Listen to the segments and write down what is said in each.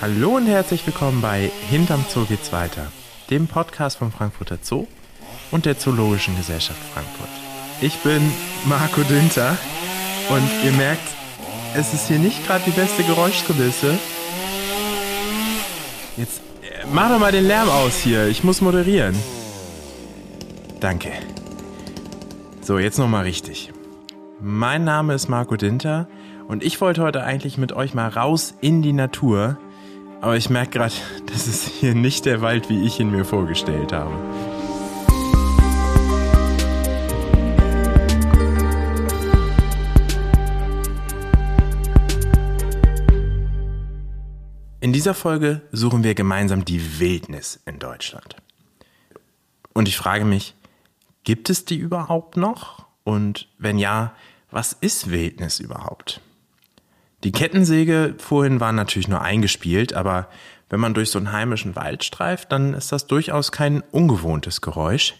Hallo und herzlich willkommen bei Hinterm Zoo geht's weiter, dem Podcast vom Frankfurter Zoo und der Zoologischen Gesellschaft Frankfurt. Ich bin Marco Dinter und ihr merkt, es ist hier nicht gerade die beste Geräuschkulisse. Jetzt äh, mach doch mal den Lärm aus hier, ich muss moderieren. Danke. So, jetzt nochmal richtig. Mein Name ist Marco Dinter und ich wollte heute eigentlich mit euch mal raus in die Natur aber ich merke gerade, das ist hier nicht der Wald, wie ich ihn mir vorgestellt habe. In dieser Folge suchen wir gemeinsam die Wildnis in Deutschland. Und ich frage mich, gibt es die überhaupt noch? Und wenn ja, was ist Wildnis überhaupt? Die Kettensäge vorhin war natürlich nur eingespielt, aber wenn man durch so einen heimischen Wald streift, dann ist das durchaus kein ungewohntes Geräusch.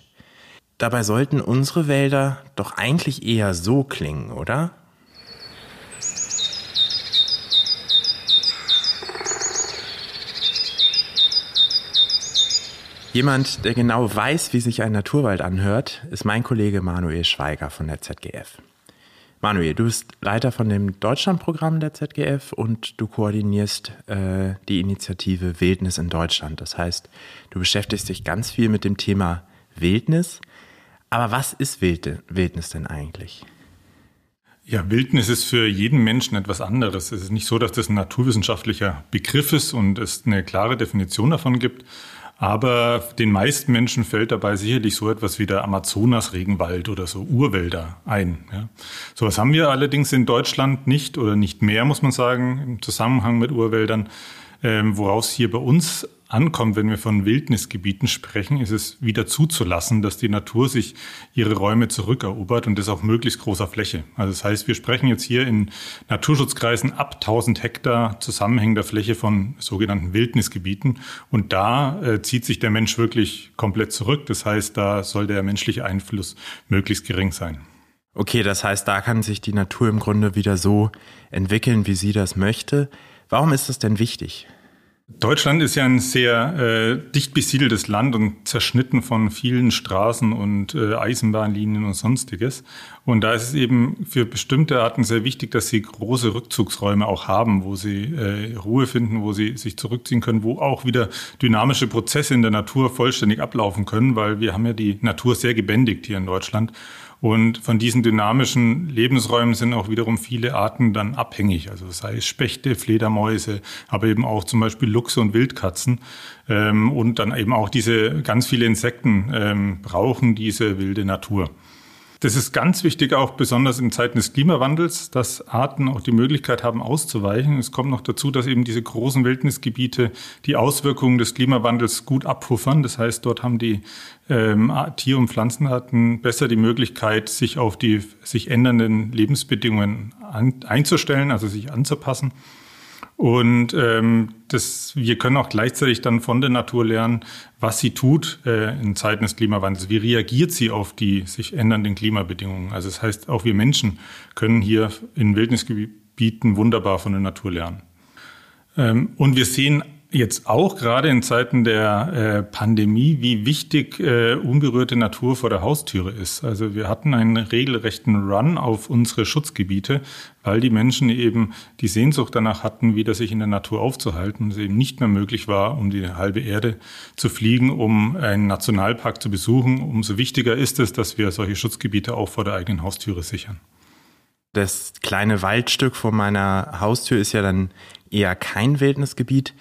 Dabei sollten unsere Wälder doch eigentlich eher so klingen, oder? Jemand, der genau weiß, wie sich ein Naturwald anhört, ist mein Kollege Manuel Schweiger von der ZGF. Manuel, du bist Leiter von dem Deutschlandprogramm der ZGF und du koordinierst äh, die Initiative Wildnis in Deutschland. Das heißt, du beschäftigst dich ganz viel mit dem Thema Wildnis. Aber was ist Wildnis denn eigentlich? Ja, Wildnis ist für jeden Menschen etwas anderes. Es ist nicht so, dass das ein naturwissenschaftlicher Begriff ist und es eine klare Definition davon gibt, aber den meisten Menschen fällt dabei sicherlich so etwas wie der Amazonas-Regenwald oder so Urwälder ein. Ja. Sowas haben wir allerdings in Deutschland nicht oder nicht mehr, muss man sagen, im Zusammenhang mit Urwäldern. Ähm, woraus hier bei uns ankommt, wenn wir von Wildnisgebieten sprechen, ist es wieder zuzulassen, dass die Natur sich ihre Räume zurückerobert und das auf möglichst großer Fläche. Also das heißt, wir sprechen jetzt hier in Naturschutzkreisen ab 1000 Hektar zusammenhängender Fläche von sogenannten Wildnisgebieten und da äh, zieht sich der Mensch wirklich komplett zurück. Das heißt, da soll der menschliche Einfluss möglichst gering sein. Okay, das heißt, da kann sich die Natur im Grunde wieder so entwickeln, wie sie das möchte. Warum ist das denn wichtig? Deutschland ist ja ein sehr äh, dicht besiedeltes Land und zerschnitten von vielen Straßen und äh, Eisenbahnlinien und sonstiges. Und da ist es eben für bestimmte Arten sehr wichtig, dass sie große Rückzugsräume auch haben, wo sie äh, Ruhe finden, wo sie sich zurückziehen können, wo auch wieder dynamische Prozesse in der Natur vollständig ablaufen können, weil wir haben ja die Natur sehr gebändigt hier in Deutschland. Und von diesen dynamischen Lebensräumen sind auch wiederum viele Arten dann abhängig. Also sei es Spechte, Fledermäuse, aber eben auch zum Beispiel Luchse und Wildkatzen. Ähm, und dann eben auch diese ganz viele Insekten ähm, brauchen diese wilde Natur. Das ist ganz wichtig, auch besonders in Zeiten des Klimawandels, dass Arten auch die Möglichkeit haben, auszuweichen. Es kommt noch dazu, dass eben diese großen Wildnisgebiete die Auswirkungen des Klimawandels gut abpuffern. Das heißt, dort haben die ähm, Tier- und Pflanzenarten besser die Möglichkeit, sich auf die sich ändernden Lebensbedingungen an, einzustellen, also sich anzupassen. Und ähm, das, wir können auch gleichzeitig dann von der Natur lernen, was sie tut äh, in Zeiten des Klimawandels. Wie reagiert sie auf die sich ändernden Klimabedingungen? Also das heißt, auch wir Menschen können hier in Wildnisgebieten wunderbar von der Natur lernen. Ähm, und wir sehen jetzt auch gerade in Zeiten der äh, Pandemie, wie wichtig äh, unberührte Natur vor der Haustüre ist. Also wir hatten einen regelrechten Run auf unsere Schutzgebiete, weil die Menschen eben die Sehnsucht danach hatten, wieder sich in der Natur aufzuhalten es eben nicht mehr möglich war, um die halbe Erde zu fliegen, um einen Nationalpark zu besuchen. Umso wichtiger ist es, dass wir solche Schutzgebiete auch vor der eigenen Haustüre sichern. Das kleine Waldstück vor meiner Haustür ist ja dann eher kein Wildnisgebiet.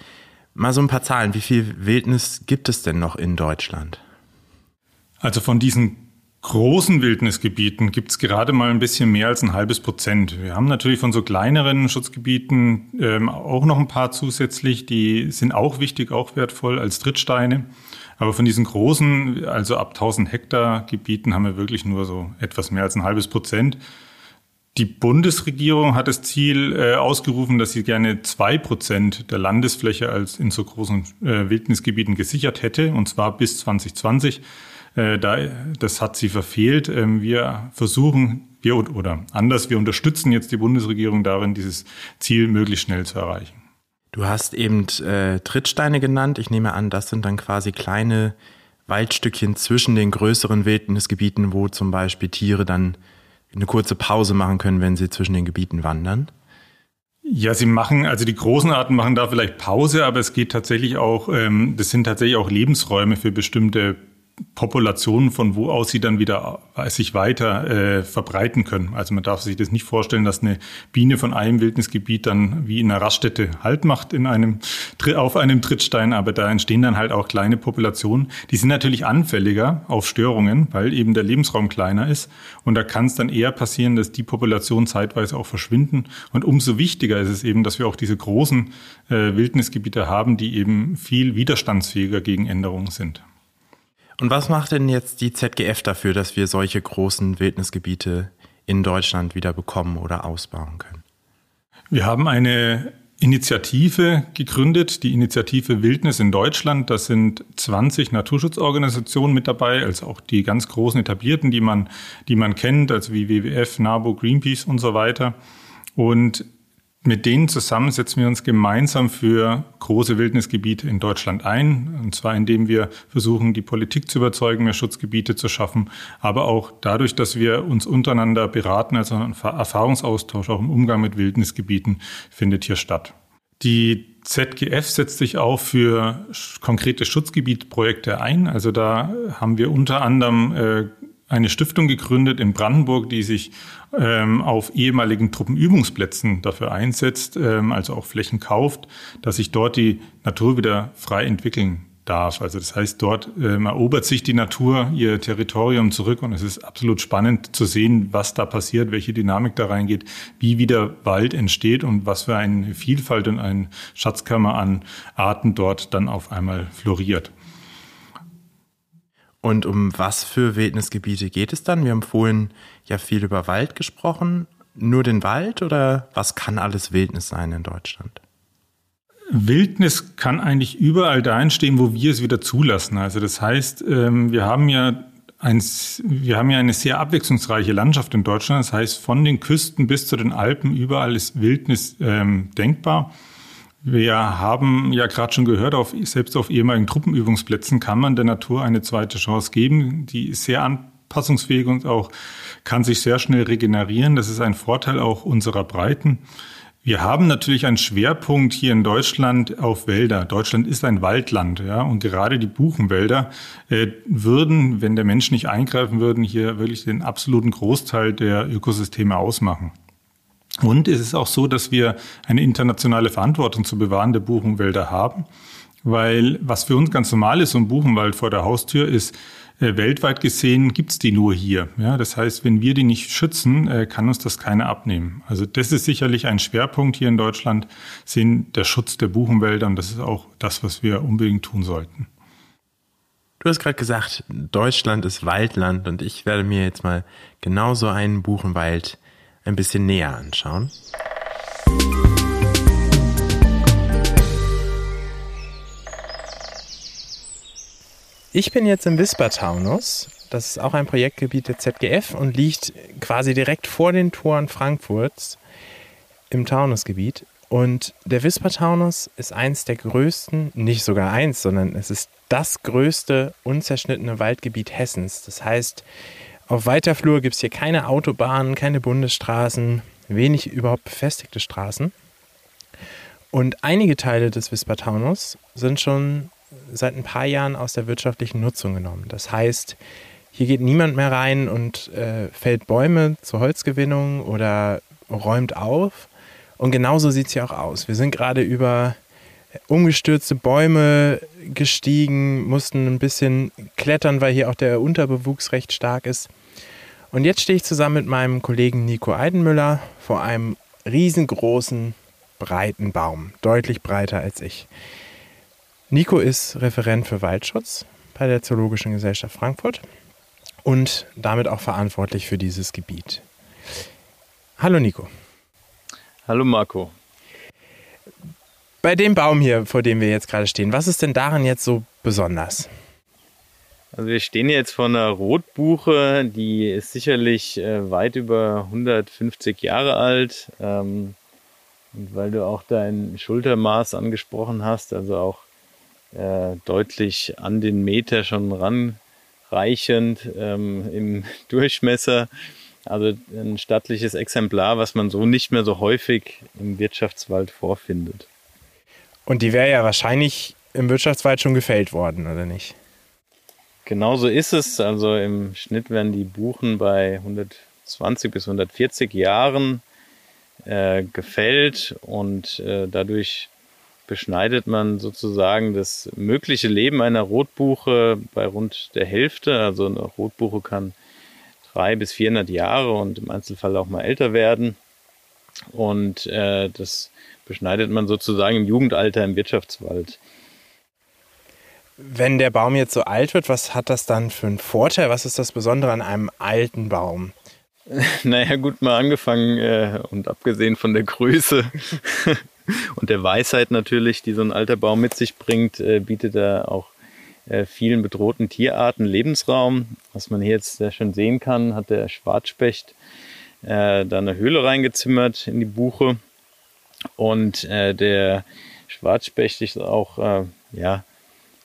Mal so ein paar Zahlen. Wie viel Wildnis gibt es denn noch in Deutschland? Also von diesen großen Wildnisgebieten gibt es gerade mal ein bisschen mehr als ein halbes Prozent. Wir haben natürlich von so kleineren Schutzgebieten ähm, auch noch ein paar zusätzlich, die sind auch wichtig, auch wertvoll als Trittsteine. Aber von diesen großen, also ab 1000 Hektar Gebieten haben wir wirklich nur so etwas mehr als ein halbes Prozent. Die Bundesregierung hat das Ziel äh, ausgerufen, dass sie gerne zwei Prozent der Landesfläche als in so großen äh, Wildnisgebieten gesichert hätte, und zwar bis 2020. Äh, da, das hat sie verfehlt. Ähm, wir versuchen, wir oder anders, wir unterstützen jetzt die Bundesregierung darin, dieses Ziel möglichst schnell zu erreichen. Du hast eben äh, Trittsteine genannt. Ich nehme an, das sind dann quasi kleine Waldstückchen zwischen den größeren Wildnisgebieten, wo zum Beispiel Tiere dann eine kurze Pause machen können, wenn sie zwischen den Gebieten wandern. Ja, sie machen, also die großen Arten machen da vielleicht Pause, aber es geht tatsächlich auch, ähm, das sind tatsächlich auch Lebensräume für bestimmte Populationen, von wo aus sie dann wieder sich weiter äh, verbreiten können. Also man darf sich das nicht vorstellen, dass eine Biene von einem Wildnisgebiet dann wie in einer Raststätte Halt macht in einem, auf einem Trittstein, aber da entstehen dann halt auch kleine Populationen. Die sind natürlich anfälliger auf Störungen, weil eben der Lebensraum kleiner ist. Und da kann es dann eher passieren, dass die Populationen zeitweise auch verschwinden. Und umso wichtiger ist es eben, dass wir auch diese großen äh, Wildnisgebiete haben, die eben viel widerstandsfähiger gegen Änderungen sind. Und was macht denn jetzt die ZGF dafür, dass wir solche großen Wildnisgebiete in Deutschland wieder bekommen oder ausbauen können? Wir haben eine Initiative gegründet, die Initiative Wildnis in Deutschland. Da sind 20 Naturschutzorganisationen mit dabei, also auch die ganz großen etablierten, die man, die man kennt, also wie WWF, NABU, Greenpeace und so weiter. Und mit denen zusammen setzen wir uns gemeinsam für große Wildnisgebiete in Deutschland ein. Und zwar indem wir versuchen, die Politik zu überzeugen, mehr Schutzgebiete zu schaffen, aber auch dadurch, dass wir uns untereinander beraten, also ein Erfahrungsaustausch auch im Umgang mit Wildnisgebieten findet hier statt. Die ZGF setzt sich auch für konkrete Schutzgebietprojekte ein. Also da haben wir unter anderem äh, eine Stiftung gegründet in Brandenburg, die sich ähm, auf ehemaligen Truppenübungsplätzen dafür einsetzt, ähm, also auch Flächen kauft, dass sich dort die Natur wieder frei entwickeln darf. Also das heißt, dort ähm, erobert sich die Natur ihr Territorium zurück und es ist absolut spannend zu sehen, was da passiert, welche Dynamik da reingeht, wie wieder Wald entsteht und was für eine Vielfalt und eine Schatzkammer an Arten dort dann auf einmal floriert. Und um was für Wildnisgebiete geht es dann? Wir haben vorhin ja viel über Wald gesprochen. Nur den Wald oder was kann alles Wildnis sein in Deutschland? Wildnis kann eigentlich überall da entstehen, wo wir es wieder zulassen. Also das heißt, ähm, wir haben ja ein, wir haben ja eine sehr abwechslungsreiche Landschaft in Deutschland. Das heißt, von den Küsten bis zu den Alpen, überall ist Wildnis ähm, denkbar. Wir haben ja gerade schon gehört, auf, selbst auf ehemaligen Truppenübungsplätzen kann man der Natur eine zweite Chance geben. Die ist sehr anpassungsfähig und auch kann sich sehr schnell regenerieren. Das ist ein Vorteil auch unserer Breiten. Wir haben natürlich einen Schwerpunkt hier in Deutschland auf Wälder. Deutschland ist ein Waldland, ja, und gerade die Buchenwälder äh, würden, wenn der Mensch nicht eingreifen würden, hier wirklich den absoluten Großteil der Ökosysteme ausmachen. Und es ist auch so, dass wir eine internationale Verantwortung zu bewahren der Buchenwälder haben, weil was für uns ganz normal ist, so ein Buchenwald vor der Haustür ist, äh, weltweit gesehen gibt's die nur hier. Ja, das heißt, wenn wir die nicht schützen, äh, kann uns das keiner abnehmen. Also das ist sicherlich ein Schwerpunkt hier in Deutschland, sind der Schutz der Buchenwälder und das ist auch das, was wir unbedingt tun sollten. Du hast gerade gesagt, Deutschland ist Waldland und ich werde mir jetzt mal genauso einen Buchenwald ein bisschen näher anschauen. Ich bin jetzt im Wispertaunus. Das ist auch ein Projektgebiet der ZGF und liegt quasi direkt vor den Toren Frankfurts im Taunusgebiet. Und der Wispertaunus ist eins der größten, nicht sogar eins, sondern es ist das größte unzerschnittene Waldgebiet Hessens. Das heißt, auf weiter Flur gibt es hier keine Autobahnen, keine Bundesstraßen, wenig überhaupt befestigte Straßen. Und einige Teile des Wispertaunus sind schon seit ein paar Jahren aus der wirtschaftlichen Nutzung genommen. Das heißt, hier geht niemand mehr rein und äh, fällt Bäume zur Holzgewinnung oder räumt auf. Und genauso sieht es hier auch aus. Wir sind gerade über umgestürzte Bäume gestiegen, mussten ein bisschen klettern, weil hier auch der Unterbewuchs recht stark ist. Und jetzt stehe ich zusammen mit meinem Kollegen Nico Eidenmüller vor einem riesengroßen, breiten Baum, deutlich breiter als ich. Nico ist Referent für Waldschutz bei der Zoologischen Gesellschaft Frankfurt und damit auch verantwortlich für dieses Gebiet. Hallo Nico. Hallo Marco. Bei dem Baum hier, vor dem wir jetzt gerade stehen, was ist denn daran jetzt so besonders? Also wir stehen jetzt vor einer Rotbuche, die ist sicherlich äh, weit über 150 Jahre alt. Ähm, Und weil du auch dein Schultermaß angesprochen hast, also auch äh, deutlich an den Meter schon ranreichend ähm, im Durchmesser. Also ein stattliches Exemplar, was man so nicht mehr so häufig im Wirtschaftswald vorfindet. Und die wäre ja wahrscheinlich im Wirtschaftswald schon gefällt worden, oder nicht? Genauso ist es. Also im Schnitt werden die Buchen bei 120 bis 140 Jahren äh, gefällt und äh, dadurch beschneidet man sozusagen das mögliche Leben einer Rotbuche bei rund der Hälfte. Also eine Rotbuche kann drei bis 400 Jahre und im Einzelfall auch mal älter werden. Und äh, das beschneidet man sozusagen im Jugendalter im Wirtschaftswald. Wenn der Baum jetzt so alt wird, was hat das dann für einen Vorteil? Was ist das Besondere an einem alten Baum? Naja, gut, mal angefangen äh, und abgesehen von der Größe und der Weisheit natürlich, die so ein alter Baum mit sich bringt, äh, bietet er auch äh, vielen bedrohten Tierarten Lebensraum. Was man hier jetzt sehr schön sehen kann, hat der Schwarzspecht äh, da eine Höhle reingezimmert in die Buche. Und äh, der Schwarzspecht ist auch äh, ja,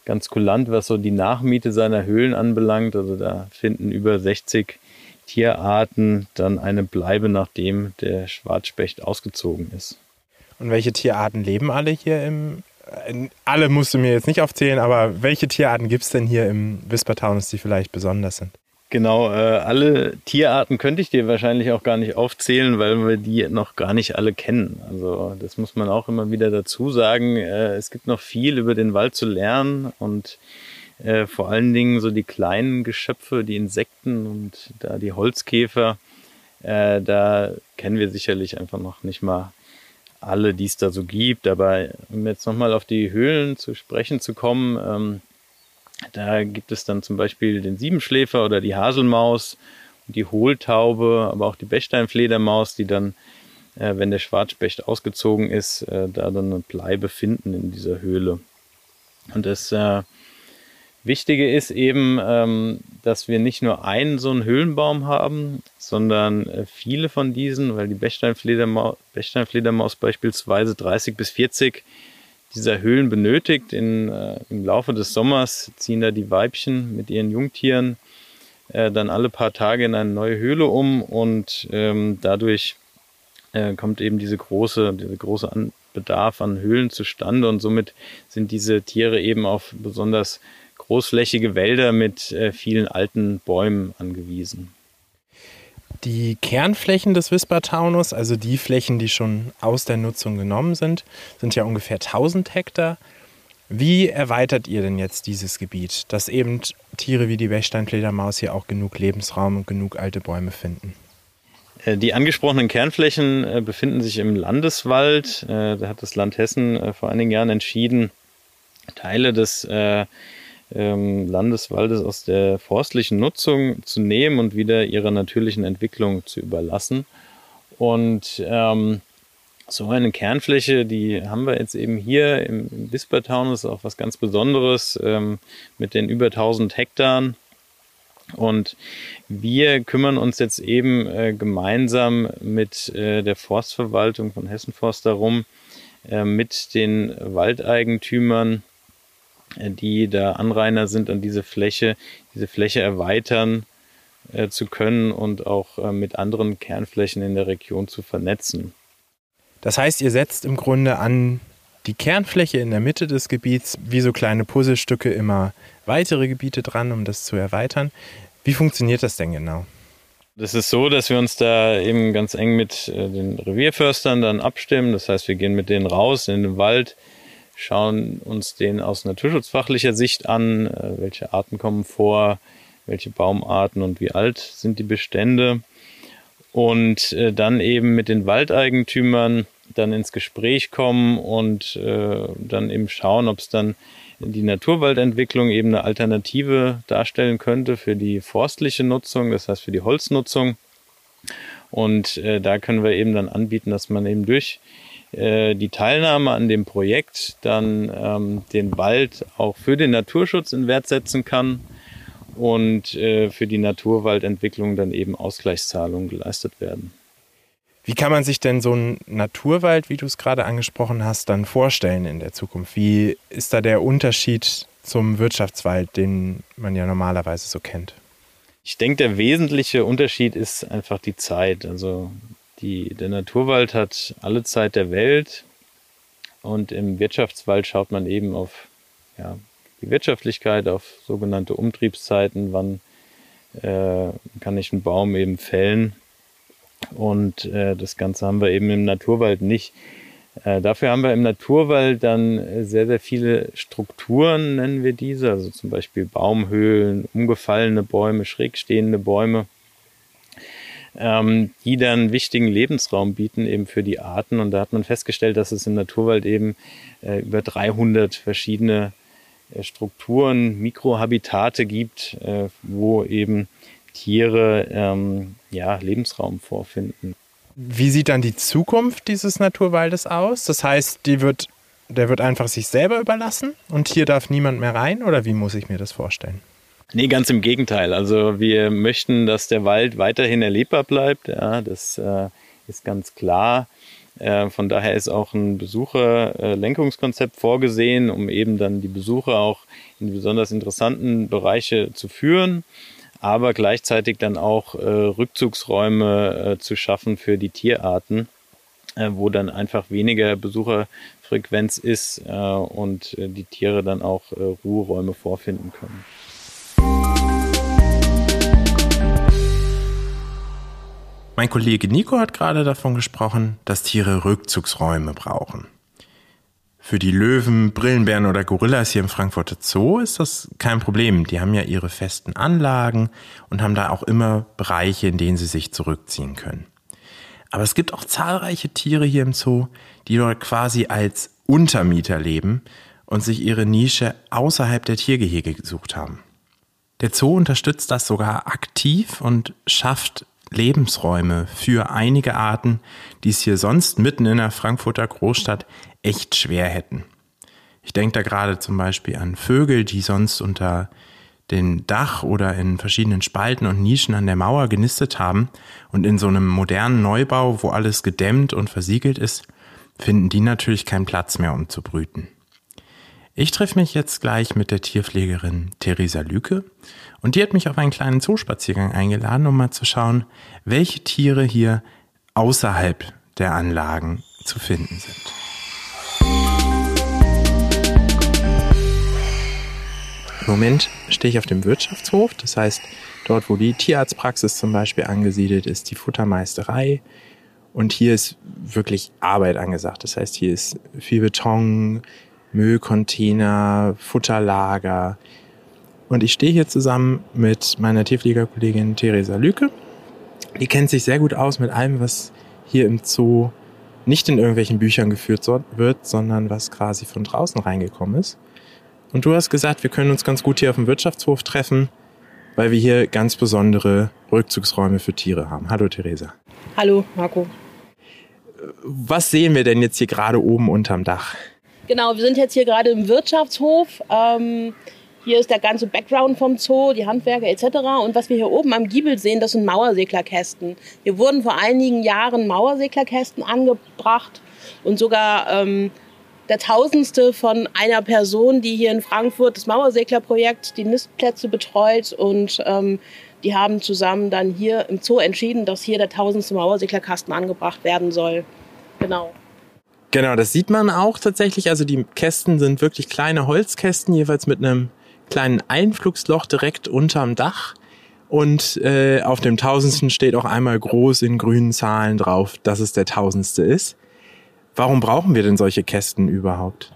ganz kulant, was so die Nachmiete seiner Höhlen anbelangt. Also da finden über 60 Tierarten dann eine Bleibe, nachdem der Schwarzspecht ausgezogen ist. Und welche Tierarten leben alle hier im. Alle musst du mir jetzt nicht aufzählen, aber welche Tierarten gibt es denn hier im Wispertaunus, die vielleicht besonders sind? Genau, äh, alle Tierarten könnte ich dir wahrscheinlich auch gar nicht aufzählen, weil wir die noch gar nicht alle kennen. Also das muss man auch immer wieder dazu sagen. Äh, es gibt noch viel über den Wald zu lernen und äh, vor allen Dingen so die kleinen Geschöpfe, die Insekten und da die Holzkäfer, äh, da kennen wir sicherlich einfach noch nicht mal alle, die es da so gibt. Aber um jetzt nochmal auf die Höhlen zu sprechen zu kommen, ähm, da gibt es dann zum Beispiel den Siebenschläfer oder die Haselmaus, die Hohltaube, aber auch die Bechsteinfledermaus, die dann, äh, wenn der Schwarzspecht ausgezogen ist, äh, da dann eine Bleibe finden in dieser Höhle. Und das äh, Wichtige ist eben, ähm, dass wir nicht nur einen so einen Höhlenbaum haben, sondern äh, viele von diesen, weil die Bechsteinfledermaus, Bechsteinfledermaus beispielsweise 30 bis 40 dieser Höhlen benötigt. In, äh, Im Laufe des Sommers ziehen da die Weibchen mit ihren Jungtieren äh, dann alle paar Tage in eine neue Höhle um und ähm, dadurch äh, kommt eben diese große, diese große an Bedarf an Höhlen zustande und somit sind diese Tiere eben auf besonders großflächige Wälder mit äh, vielen alten Bäumen angewiesen. Die Kernflächen des Wispertaunus, also die Flächen, die schon aus der Nutzung genommen sind, sind ja ungefähr 1000 Hektar. Wie erweitert ihr denn jetzt dieses Gebiet, dass eben Tiere wie die Bechsteinfledermaus hier auch genug Lebensraum und genug alte Bäume finden? Äh, die angesprochenen Kernflächen äh, befinden sich im Landeswald. Da hat das Land Hessen vor einigen Jahren entschieden, Teile des ähm, Landeswaldes aus der forstlichen Nutzung zu nehmen und wieder ihrer natürlichen Entwicklung zu überlassen. Und ähm, so eine Kernfläche, die haben wir jetzt eben hier im, im ist auch was ganz Besonderes ähm, mit den über 1000 Hektar. Und wir kümmern uns jetzt eben äh, gemeinsam mit äh, der Forstverwaltung von Hessen Forst darum, äh, mit den Waldeigentümern die da Anrainer sind an diese Fläche, diese Fläche erweitern äh, zu können und auch äh, mit anderen Kernflächen in der Region zu vernetzen. Das heißt, ihr setzt im Grunde an die Kernfläche in der Mitte des Gebiets wie so kleine Puzzlestücke immer weitere Gebiete dran, um das zu erweitern. Wie funktioniert das denn genau? Das ist so, dass wir uns da eben ganz eng mit äh, den Revierförstern dann abstimmen. Das heißt, wir gehen mit denen raus in den Wald, schauen uns den aus naturschutzfachlicher Sicht an, äh, welche Arten kommen vor, welche Baumarten und wie alt sind die Bestände. Und äh, dann eben mit den Waldeigentümern dann ins Gespräch kommen und äh, dann eben schauen, ob es dann die Naturwaldentwicklung eben eine Alternative darstellen könnte für die forstliche Nutzung, das heißt für die Holznutzung. Und da können wir eben dann anbieten, dass man eben durch äh, die Teilnahme an dem Projekt dann ähm, den Wald auch für den Naturschutz in Wert setzen kann und äh, für die Naturwaldentwicklung dann eben Ausgleichszahlungen geleistet werden. Wie kann man sich denn so einen Naturwald, wie du es gerade angesprochen hast, dann vorstellen in der Zukunft? Wie ist da der Unterschied zum Wirtschaftswald, den man ja normalerweise so kennt? Ich denke, der wesentliche Unterschied ist einfach die Zeit. Also die, der Naturwald hat alle Zeit der Welt und im Wirtschaftswald schaut man eben auf ja, die Wirtschaftlichkeit, auf sogenannte Umtriebszeiten, wann äh, kann ich einen Baum eben fällen. Und äh, das Ganze haben wir eben im Naturwald nicht. Äh, dafür haben wir im Naturwald dann sehr, sehr viele Strukturen, nennen wir diese, also zum Beispiel Baumhöhlen, umgefallene Bäume, schräg stehende Bäume ähm, die dann wichtigen Lebensraum bieten eben für die Arten. Und da hat man festgestellt, dass es im Naturwald eben äh, über 300 verschiedene äh, Strukturen, Mikrohabitate gibt, äh, wo eben Tiere ähm, ja, Lebensraum vorfinden. Wie sieht dann die Zukunft dieses Naturwaldes aus? Das heißt, die wird, der wird einfach sich selber überlassen und hier darf niemand mehr rein oder wie muss ich mir das vorstellen? Nee, ganz im Gegenteil. Also wir möchten, dass der Wald weiterhin erlebbar bleibt. Ja, das äh, ist ganz klar. Äh, von daher ist auch ein Besucherlenkungskonzept vorgesehen, um eben dann die Besucher auch in besonders interessanten Bereiche zu führen, aber gleichzeitig dann auch äh, Rückzugsräume äh, zu schaffen für die Tierarten, äh, wo dann einfach weniger Besucherfrequenz ist und die Tiere dann auch Ruheräume vorfinden können. Mein Kollege Nico hat gerade davon gesprochen, dass Tiere Rückzugsräume brauchen. Für die Löwen, Brillenbären oder Gorillas hier im Frankfurter Zoo ist das kein Problem. Die haben ja ihre festen Anlagen und haben da auch immer Bereiche, in denen sie sich zurückziehen können. Aber es gibt auch zahlreiche Tiere hier im Zoo, die dort quasi als Untermieter leben und sich ihre Nische außerhalb der Tiergehege gesucht haben. Der Zoo unterstützt das sogar aktiv und schafft Lebensräume für einige Arten, die es hier sonst mitten in der Frankfurter Großstadt echt schwer hätten. Ich denke da gerade zum Beispiel an Vögel, die sonst unter den Dach oder in verschiedenen Spalten und Nischen an der Mauer genistet haben und in so einem modernen Neubau, wo alles gedämmt und versiegelt ist, finden die natürlich keinen Platz mehr, um zu brüten. Ich treffe mich jetzt gleich mit der Tierpflegerin Theresa Lüke und die hat mich auf einen kleinen Zoospaziergang eingeladen, um mal zu schauen, welche Tiere hier außerhalb der Anlagen zu finden sind. Im Moment stehe ich auf dem Wirtschaftshof, das heißt dort, wo die Tierarztpraxis zum Beispiel angesiedelt ist, die Futtermeisterei. Und hier ist wirklich Arbeit angesagt. Das heißt, hier ist viel Beton, Müllcontainer, Futterlager. Und ich stehe hier zusammen mit meiner Tierpflegerkollegin Theresa Lücke. Die kennt sich sehr gut aus mit allem, was hier im Zoo nicht in irgendwelchen Büchern geführt wird, sondern was quasi von draußen reingekommen ist. Und du hast gesagt, wir können uns ganz gut hier auf dem Wirtschaftshof treffen, weil wir hier ganz besondere Rückzugsräume für Tiere haben. Hallo Theresa. Hallo Marco. Was sehen wir denn jetzt hier gerade oben unterm Dach? Genau, wir sind jetzt hier gerade im Wirtschaftshof. Ähm, hier ist der ganze Background vom Zoo, die Handwerker etc. Und was wir hier oben am Giebel sehen, das sind Mauerseglerkästen. Hier wurden vor einigen Jahren Mauerseglerkästen angebracht und sogar ähm, der tausendste von einer Person, die hier in Frankfurt das Mauerseglerprojekt, die Nistplätze betreut und ähm, die haben zusammen dann hier im Zoo entschieden, dass hier der tausendste Mauerseglerkasten angebracht werden soll. Genau. Genau, das sieht man auch tatsächlich. Also die Kästen sind wirklich kleine Holzkästen, jeweils mit einem kleinen Einflugsloch direkt unterm Dach. Und äh, auf dem Tausendsten steht auch einmal groß in grünen Zahlen drauf, dass es der Tausendste ist. Warum brauchen wir denn solche Kästen überhaupt?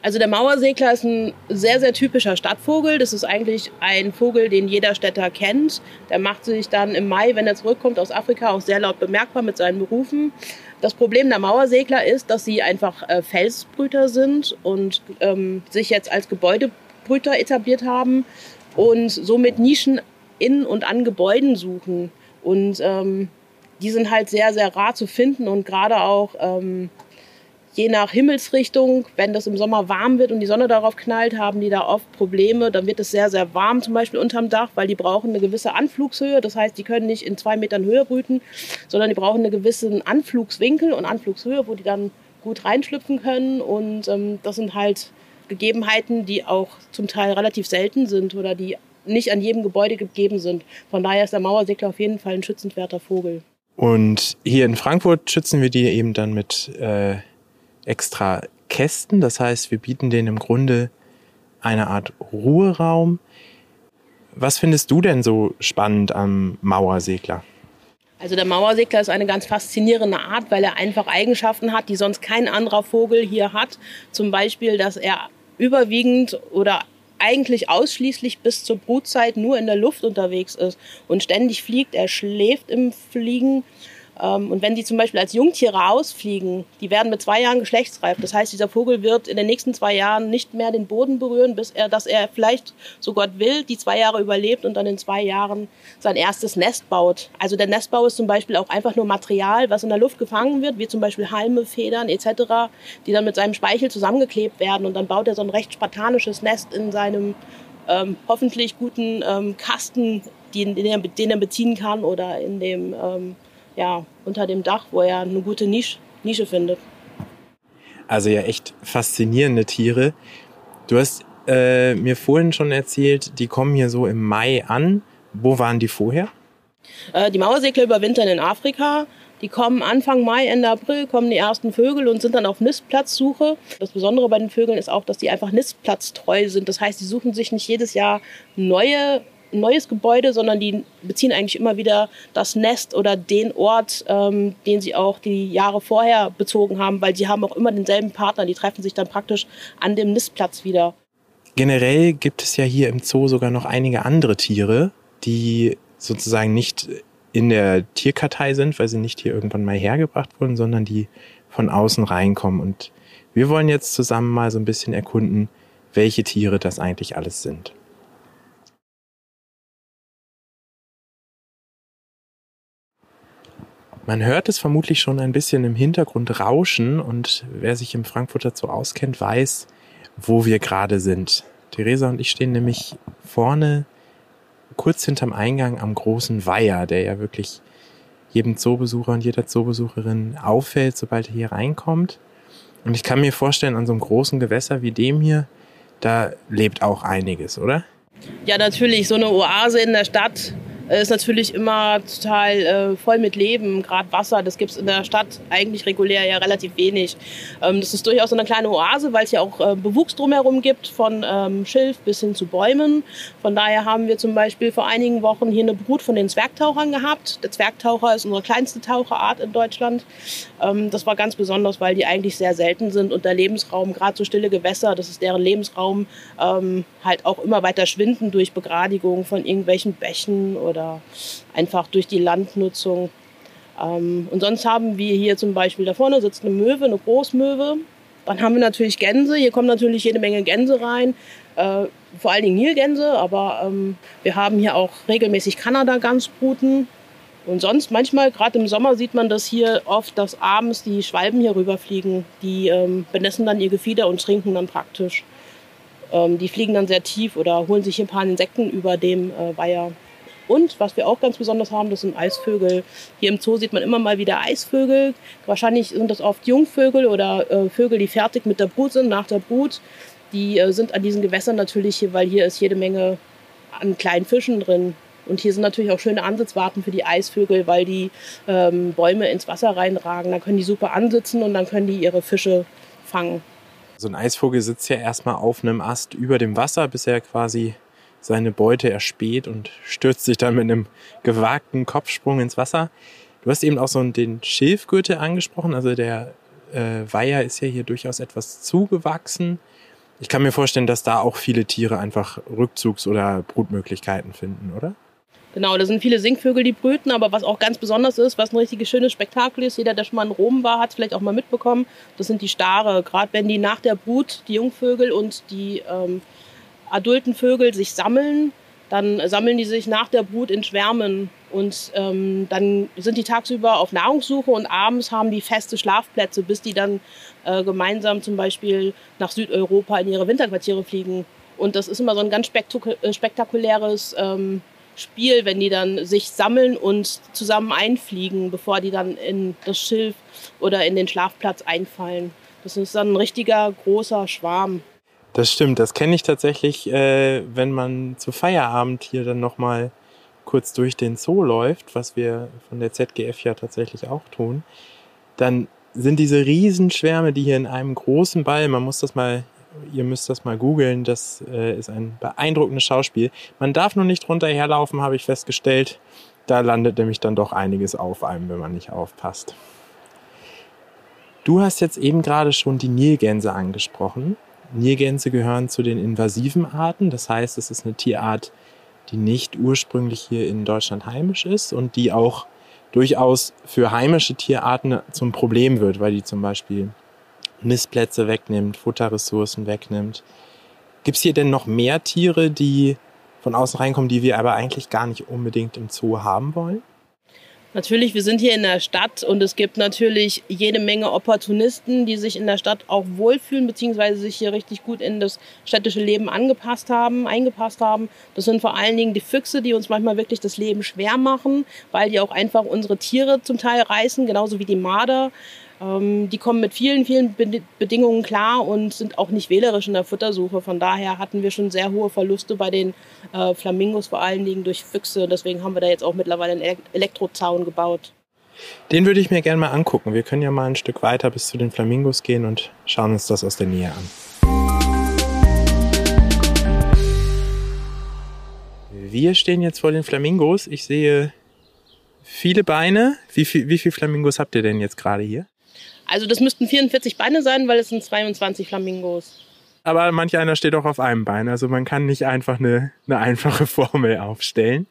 Also der Mauersegler ist ein sehr, sehr typischer Stadtvogel. Das ist eigentlich ein Vogel, den jeder Städter kennt. Der macht sich dann im Mai, wenn er zurückkommt aus Afrika, auch sehr laut bemerkbar mit seinen Berufen. Das Problem der Mauersegler ist, dass sie einfach äh, Felsbrüter sind und ähm, sich jetzt als Gebäudebrüter etabliert haben und somit Nischen in und an Gebäuden suchen. Und ähm, die sind halt sehr, sehr rar zu finden und gerade auch ähm, je nach Himmelsrichtung, wenn das im Sommer warm wird und die Sonne darauf knallt, haben die da oft Probleme. Dann wird es sehr, sehr warm, zum Beispiel unterm Dach, weil die brauchen eine gewisse Anflugshöhe. Das heißt, die können nicht in zwei Metern Höhe brüten, sondern die brauchen einen gewissen Anflugswinkel und Anflugshöhe, wo die dann gut reinschlüpfen können. Und ähm, das sind halt Gegebenheiten, die auch zum Teil relativ selten sind oder die nicht an jedem Gebäude gegeben sind. Von daher ist der Mauersegler auf jeden Fall ein schützenswerter Vogel. Und hier in Frankfurt schützen wir die eben dann mit äh, extra Kästen. Das heißt, wir bieten denen im Grunde eine Art Ruheraum. Was findest du denn so spannend am Mauersegler? Also der Mauersegler ist eine ganz faszinierende Art, weil er einfach Eigenschaften hat, die sonst kein anderer Vogel hier hat. Zum Beispiel, dass er überwiegend oder eigentlich ausschließlich bis zur Brutzeit nur in der Luft unterwegs ist und ständig fliegt. Er schläft im Fliegen und wenn die zum Beispiel als Jungtiere ausfliegen, die werden mit zwei Jahren geschlechtsreif. Das heißt, dieser Vogel wird in den nächsten zwei Jahren nicht mehr den Boden berühren, bis er, dass er vielleicht, so Gott will, die zwei Jahre überlebt und dann in zwei Jahren sein erstes Nest baut. Also der Nestbau ist zum Beispiel auch einfach nur Material, was in der Luft gefangen wird, wie zum Beispiel Halme, Federn etc., die dann mit seinem Speichel zusammengeklebt werden und dann baut er so ein recht spartanisches Nest in seinem ähm, hoffentlich guten ähm, Kasten, den, den, er, den er beziehen kann oder in dem ähm, ja, unter dem Dach, wo er eine gute Nische, Nische findet. Also ja, echt faszinierende Tiere. Du hast äh, mir vorhin schon erzählt, die kommen hier so im Mai an. Wo waren die vorher? Äh, die Mauersegler überwintern in Afrika. Die kommen Anfang Mai, Ende April, kommen die ersten Vögel und sind dann auf Nistplatzsuche. Das Besondere bei den Vögeln ist auch, dass die einfach nistplatztreu sind. Das heißt, die suchen sich nicht jedes Jahr neue neues Gebäude, sondern die beziehen eigentlich immer wieder das Nest oder den Ort, ähm, den sie auch die Jahre vorher bezogen haben, weil sie haben auch immer denselben Partner. Die treffen sich dann praktisch an dem Nistplatz wieder. Generell gibt es ja hier im Zoo sogar noch einige andere Tiere, die sozusagen nicht in der Tierkartei sind, weil sie nicht hier irgendwann mal hergebracht wurden, sondern die von außen reinkommen. Und wir wollen jetzt zusammen mal so ein bisschen erkunden, welche Tiere das eigentlich alles sind. Man hört es vermutlich schon ein bisschen im Hintergrund rauschen und wer sich im Frankfurter Zoo auskennt, weiß, wo wir gerade sind. Theresa und ich stehen nämlich vorne kurz hinterm Eingang am großen Weiher, der ja wirklich jedem Zoobesucher und jeder Zoobesucherin auffällt, sobald er hier reinkommt. Und ich kann mir vorstellen, an so einem großen Gewässer wie dem hier, da lebt auch einiges, oder? Ja, natürlich. So eine Oase in der Stadt ist natürlich immer total äh, voll mit Leben. Gerade Wasser, das gibt es in der Stadt eigentlich regulär ja relativ wenig. Ähm, das ist durchaus eine kleine Oase, weil es ja auch äh, Bewuchs drumherum gibt, von ähm, Schilf bis hin zu Bäumen. Von daher haben wir zum Beispiel vor einigen Wochen hier eine Brut von den Zwergtauchern gehabt. Der Zwergtaucher ist unsere kleinste Taucherart in Deutschland. Ähm, das war ganz besonders, weil die eigentlich sehr selten sind und der Lebensraum, gerade so stille Gewässer, das ist deren Lebensraum, ähm, halt auch immer weiter schwinden durch Begradigung von irgendwelchen Bächen oder oder einfach durch die Landnutzung. Ähm, und sonst haben wir hier zum Beispiel da vorne sitzt eine Möwe, eine Großmöwe. Dann haben wir natürlich Gänse. Hier kommen natürlich jede Menge Gänse rein. Äh, vor allen Dingen Nilgänse, aber ähm, wir haben hier auch regelmäßig Kanada-Gansbruten. Und sonst manchmal, gerade im Sommer, sieht man das hier oft, dass abends die Schwalben hier rüberfliegen. Die ähm, benässen dann ihr Gefieder und trinken dann praktisch. Ähm, die fliegen dann sehr tief oder holen sich ein paar Insekten über dem äh, Weiher. Und was wir auch ganz besonders haben, das sind Eisvögel. Hier im Zoo sieht man immer mal wieder Eisvögel. Wahrscheinlich sind das oft Jungvögel oder äh, Vögel, die fertig mit der Brut sind, nach der Brut. Die äh, sind an diesen Gewässern natürlich weil hier ist jede Menge an kleinen Fischen drin. Und hier sind natürlich auch schöne Ansitzwarten für die Eisvögel, weil die ähm, Bäume ins Wasser reinragen. Da können die super ansitzen und dann können die ihre Fische fangen. So ein Eisvogel sitzt ja erstmal auf einem Ast über dem Wasser, bis er quasi seine Beute erspäht und stürzt sich dann mit einem gewagten Kopfsprung ins Wasser. Du hast eben auch so den Schilfgürtel angesprochen, also der äh, Weiher ist ja hier durchaus etwas zugewachsen. Ich kann mir vorstellen, dass da auch viele Tiere einfach Rückzugs- oder Brutmöglichkeiten finden, oder? Genau, da sind viele Singvögel, die brüten, aber was auch ganz besonders ist, was ein richtig schönes Spektakel ist, jeder, der schon mal in Rom war, hat es vielleicht auch mal mitbekommen, das sind die Stare. Gerade wenn die nach der Brut, die Jungvögel und die ähm, adulten Vögel sich sammeln, dann sammeln die sich nach der Brut in Schwärmen Und ähm, dann sind die tagsüber auf Nahrungssuche und abends haben die feste Schlafplätze, bis die dann äh, gemeinsam zum Beispiel nach Südeuropa in ihre Winterquartiere fliegen. Und das ist immer so ein ganz äh, spektakuläres ähm, Spiel, wenn die dann sich sammeln und zusammen einfliegen, bevor die dann in das Schilf oder in den Schlafplatz einfallen. Das ist dann ein richtiger großer Schwarm. Das stimmt, das kenne ich tatsächlich, äh, wenn man zu Feierabend hier dann nochmal kurz durch den Zoo läuft, was wir von der ZGF ja tatsächlich auch tun, dann sind diese Riesenschwärme, die hier in einem großen Ball, man muss das mal, ihr müsst das mal googeln, das äh, ist ein beeindruckendes Schauspiel. Man darf nur nicht drunter herlaufen, habe ich festgestellt. Da landet nämlich dann doch einiges auf einem, wenn man nicht aufpasst. Du hast jetzt eben gerade schon die Nilgänse angesprochen. Nilgänse gehören zu den invasiven Arten, das heißt, es ist eine Tierart, die nicht ursprünglich hier in Deutschland heimisch ist und die auch durchaus für heimische Tierarten zum Problem wird, weil die zum Beispiel Nistplätze wegnimmt, Futterressourcen wegnimmt. Gibt es hier denn noch mehr Tiere, die von außen reinkommen, die wir aber eigentlich gar nicht unbedingt im Zoo haben wollen? Natürlich, wir sind hier in der Stadt und es gibt natürlich jede Menge Opportunisten, die sich in der Stadt auch wohlfühlen, beziehungsweise sich hier richtig gut in das städtische Leben angepasst haben, eingepasst haben. Das sind vor allen Dingen die Füchse, die uns manchmal wirklich das Leben schwer machen, weil die auch einfach unsere Tiere zum Teil reißen, genauso wie die Marder. Ähm, die kommen mit vielen, vielen Bedingungen klar und sind auch nicht wählerisch in der Futtersuche. Von daher hatten wir schon sehr hohe Verluste bei den äh, Flamingos, vor allen Dingen durch Füchse. Deswegen haben wir da jetzt auch mittlerweile einen Elektrozaun gebaut. Den würde ich mir gerne mal angucken. Wir können ja mal ein Stück weiter bis zu den Flamingos gehen und schauen uns das aus der Nähe an. Wir stehen jetzt vor den Flamingos. Ich sehe viele Beine. Wie, viel, wie viele Flamingos habt ihr denn jetzt gerade hier? Also das müssten 44 Beine sein, weil es sind 22 Flamingos. Aber manch einer steht auch auf einem Bein. Also man kann nicht einfach eine, eine einfache Formel aufstellen.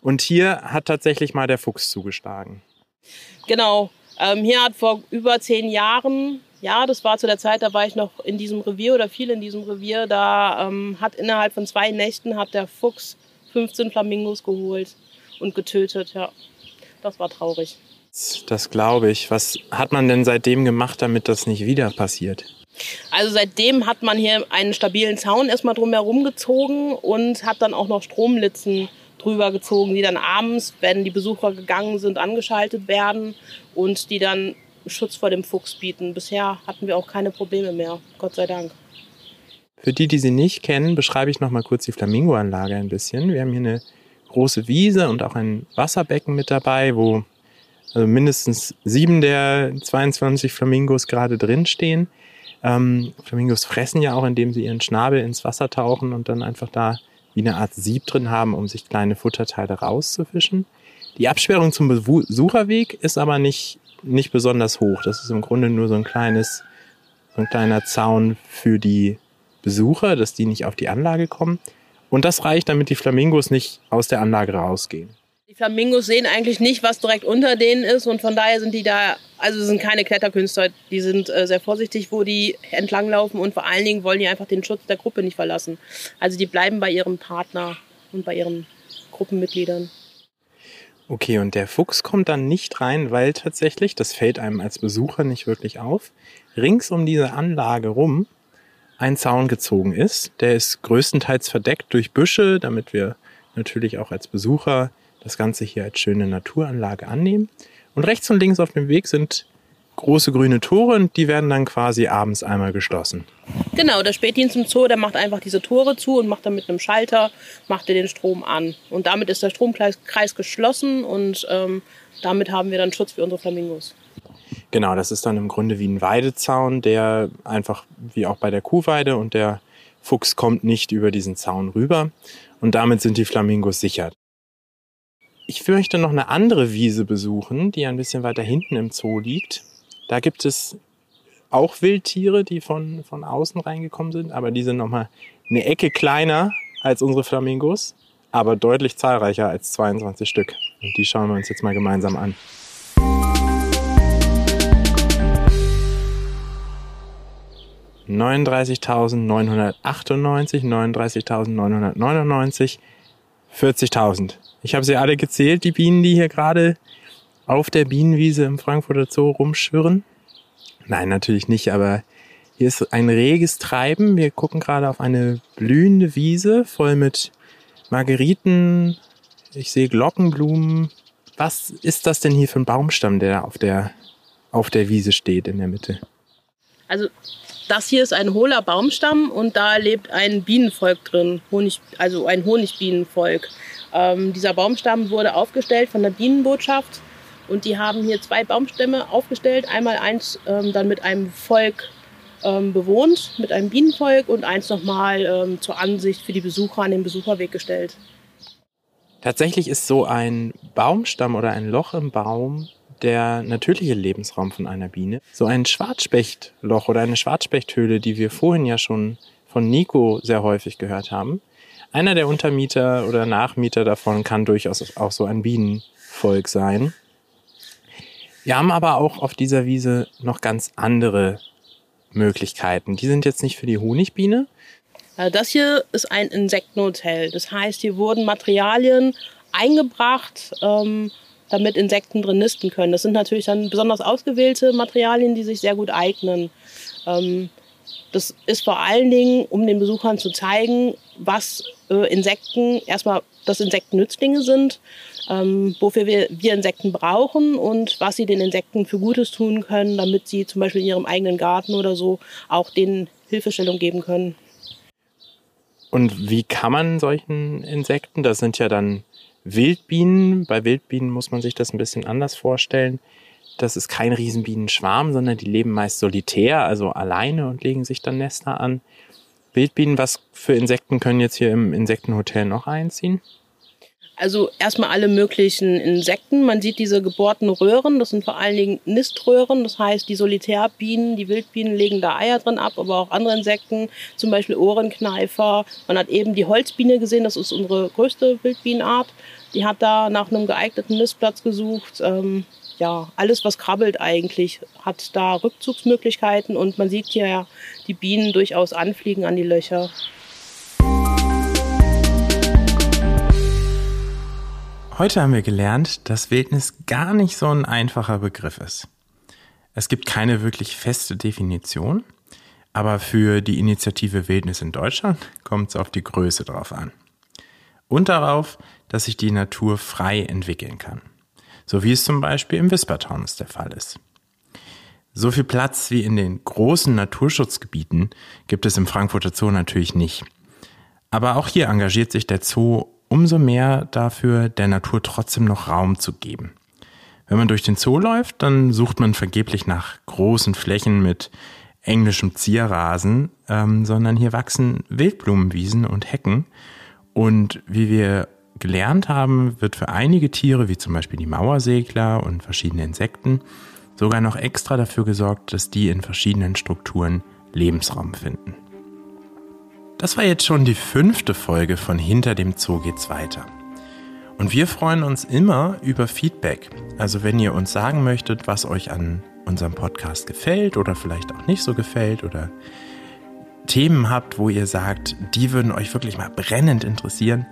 Und hier hat tatsächlich mal der Fuchs zugeschlagen. Genau. Ähm, hier hat vor über zehn Jahren, ja, das war zu der Zeit, da war ich noch in diesem Revier oder viel in diesem Revier, da ähm, hat innerhalb von zwei Nächten hat der Fuchs 15 Flamingos geholt und getötet, ja. Das war traurig. Das glaube ich. Was hat man denn seitdem gemacht, damit das nicht wieder passiert? Also seitdem hat man hier einen stabilen Zaun erstmal drumherum gezogen und hat dann auch noch Stromlitzen drüber gezogen, die dann abends, wenn die Besucher gegangen sind, angeschaltet werden und die dann Schutz vor dem Fuchs bieten. Bisher hatten wir auch keine Probleme mehr, Gott sei Dank. Für die, die sie nicht kennen, beschreibe ich noch mal kurz die Flamingo-Anlage ein bisschen. Wir haben hier eine große Wiese und auch ein Wasserbecken mit dabei, wo also mindestens sieben der 22 Flamingos gerade drinstehen. Ähm, Flamingos fressen ja auch, indem sie ihren Schnabel ins Wasser tauchen und dann einfach da wie eine Art Sieb drin haben, um sich kleine Futterteile rauszufischen. Die Absperrung zum Besucherweg ist aber nicht, nicht besonders hoch. Das ist im Grunde nur so ein kleines, so ein kleiner Zaun für die Besucher, dass die nicht auf die Anlage kommen. Und das reicht, damit die Flamingos nicht aus der Anlage rausgehen. Flamingos sehen eigentlich nicht, was direkt unter denen ist und von daher sind die da, also sind keine Kletterkünstler, die sind äh, sehr vorsichtig, wo die entlanglaufen und vor allen Dingen wollen die einfach den Schutz der Gruppe nicht verlassen. Also die bleiben bei ihrem Partner und bei ihren Gruppenmitgliedern. Okay, und der Fuchs kommt dann nicht rein, weil tatsächlich, das fällt einem als Besucher nicht wirklich auf, rings um diese Anlage rum ein Zaun gezogen ist. Der ist größtenteils verdeckt durch Büsche, damit wir natürlich auch als Besucher das Ganze hier als schöne Naturanlage annehmen. Und rechts und links auf dem Weg sind große grüne Tore und die werden dann quasi abends einmal geschlossen. Genau, der Spätdienst im Zoo, der macht einfach diese Tore zu und macht dann mit einem Schalter, macht er den Strom an. Und damit ist der Stromkreis geschlossen und ähm, damit haben wir dann Schutz für unsere Flamingos. Genau, das ist dann im Grunde wie ein Weidezaun, der einfach wie auch bei der Kuhweide und der Fuchs kommt nicht über diesen Zaun rüber und damit sind die Flamingos sicher. Ich möchte noch eine andere Wiese besuchen, die ein bisschen weiter hinten im Zoo liegt. Da gibt es auch Wildtiere, die von, von außen reingekommen sind, aber die sind nochmal eine Ecke kleiner als unsere Flamingos, aber deutlich zahlreicher als 22 Stück. Und die schauen wir uns jetzt mal gemeinsam an. Neununddreißigtausendneunhundertachtundneunzig, neununddreißigtausendneunhundertneunundneunzig, 40.000. Ich habe sie alle gezählt, die Bienen, die hier gerade auf der Bienenwiese im Frankfurter Zoo rumschwirren. Nein, natürlich nicht, aber hier ist ein reges Treiben. Wir gucken gerade auf eine blühende Wiese voll mit Margeriten. Ich sehe Glockenblumen. Was ist das denn hier für ein Baumstamm, der auf der, auf der Wiese steht in der Mitte? Also das hier ist ein hohler Baumstamm und da lebt ein Bienenvolk drin, Honig, also ein Honigbienenvolk. Ähm, dieser Baumstamm wurde aufgestellt von der Bienenbotschaft und die haben hier zwei Baumstämme aufgestellt. Einmal eins ähm, dann mit einem Volk ähm, bewohnt, mit einem Bienenvolk und eins nochmal ähm, zur Ansicht für die Besucher an den Besucherweg gestellt. Tatsächlich ist so ein Baumstamm oder ein Loch im Baum der natürliche Lebensraum von einer Biene. So ein Schwarzspechtloch oder eine Schwarzspechthöhle, die wir vorhin ja schon von Nico sehr häufig gehört haben. Einer der Untermieter oder Nachmieter davon kann durchaus auch so ein Bienenvolk sein. Wir haben aber auch auf dieser Wiese noch ganz andere Möglichkeiten. Die sind jetzt nicht für die Honigbiene. Äh, das hier ist ein Insektenhotel. Das heißt, hier wurden Materialien eingebracht, ähm, damit Insekten drin nisten können. Das sind natürlich dann besonders ausgewählte Materialien, die sich sehr gut eignen. Ähm, das ist vor allen Dingen, um den Besuchern zu zeigen, was äh, Insekten, erstmal, dass Insekten Nützlinge sind, ähm, wofür wir, wir Insekten brauchen und was sie den Insekten für Gutes tun können, damit sie zum Beispiel in ihrem eigenen Garten oder so auch denen Hilfestellung geben können. Und wie kann man solchen Insekten, das sind ja dann Wildbienen. Bei Wildbienen muss man sich das ein bisschen anders vorstellen. Das ist kein Riesenbienenschwarm, sondern die leben meist solitär, also alleine und legen sich dann Nester an. Wildbienen, was für Insekten können jetzt hier im Insektenhotel noch einziehen? Also erstmal alle möglichen Insekten. Man sieht diese gebohrten Röhren, das sind vor allen Dingen Niströhren. Das heißt, die Solitärbienen, die Wildbienen legen da Eier drin ab, aber auch andere Insekten, zum Beispiel Ohrenkneifer. Man hat eben die Holzbiene gesehen, das ist unsere größte Wildbienenart. Die hat da nach einem geeigneten Nistplatz gesucht. Ähm, ja, alles, was krabbelt eigentlich, hat da Rückzugsmöglichkeiten und man sieht hier die Bienen durchaus anfliegen an die Löcher. Heute haben wir gelernt, dass Wildnis gar nicht so ein einfacher Begriff ist. Es gibt keine wirklich feste Definition, aber für die Initiative Wildnis in Deutschland kommt es auf die Größe drauf an. Und darauf, dass sich die Natur frei entwickeln kann. So wie es zum Beispiel im Wispertaunus der Fall ist. So viel Platz wie in den großen Naturschutzgebieten gibt es im Frankfurter Zoo natürlich nicht. Aber auch hier engagiert sich der Zoo umso mehr dafür, der Natur trotzdem noch Raum zu geben. Wenn man durch den Zoo läuft, dann sucht man vergeblich nach großen Flächen mit englischem Zierrasen, ähm, sondern hier wachsen Wildblumenwiesen und Hecken. Und wie wir gelernt haben, wird für einige Tiere, wie zum Beispiel die Mauersegler und verschiedene Insekten, sogar noch extra dafür gesorgt, dass die in verschiedenen Strukturen Lebensraum finden. Das war jetzt schon die fünfte Folge von Hinter dem Zoo geht's weiter. Und wir freuen uns immer über Feedback. Also wenn ihr uns sagen möchtet, was euch an unserem Podcast gefällt oder vielleicht auch nicht so gefällt oder Themen habt, wo ihr sagt, die würden euch wirklich mal brennend interessieren,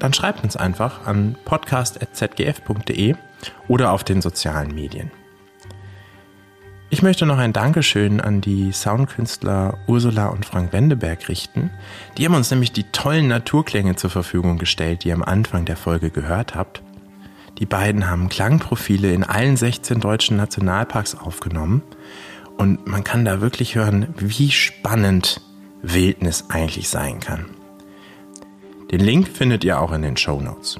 dann schreibt uns einfach an podcast.zgf.de oder auf den sozialen Medien. Ich möchte noch ein Dankeschön an die Soundkünstler Ursula und Frank Wendeberg richten. Die haben uns nämlich die tollen Naturklänge zur Verfügung gestellt, die ihr am Anfang der Folge gehört habt. Die beiden haben Klangprofile in allen 16 deutschen Nationalparks aufgenommen und man kann da wirklich hören, wie spannend Wildnis eigentlich sein kann. Den Link findet ihr auch in den Show Notes.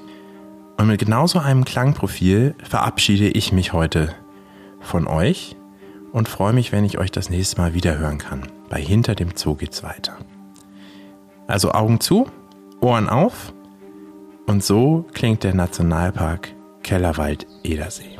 Und mit genauso einem Klangprofil verabschiede ich mich heute von euch und freue mich, wenn ich euch das nächste Mal wieder hören kann. Bei Hinter dem Zoo geht's weiter. Also Augen zu, Ohren auf und so klingt der Nationalpark Kellerwald-Edersee.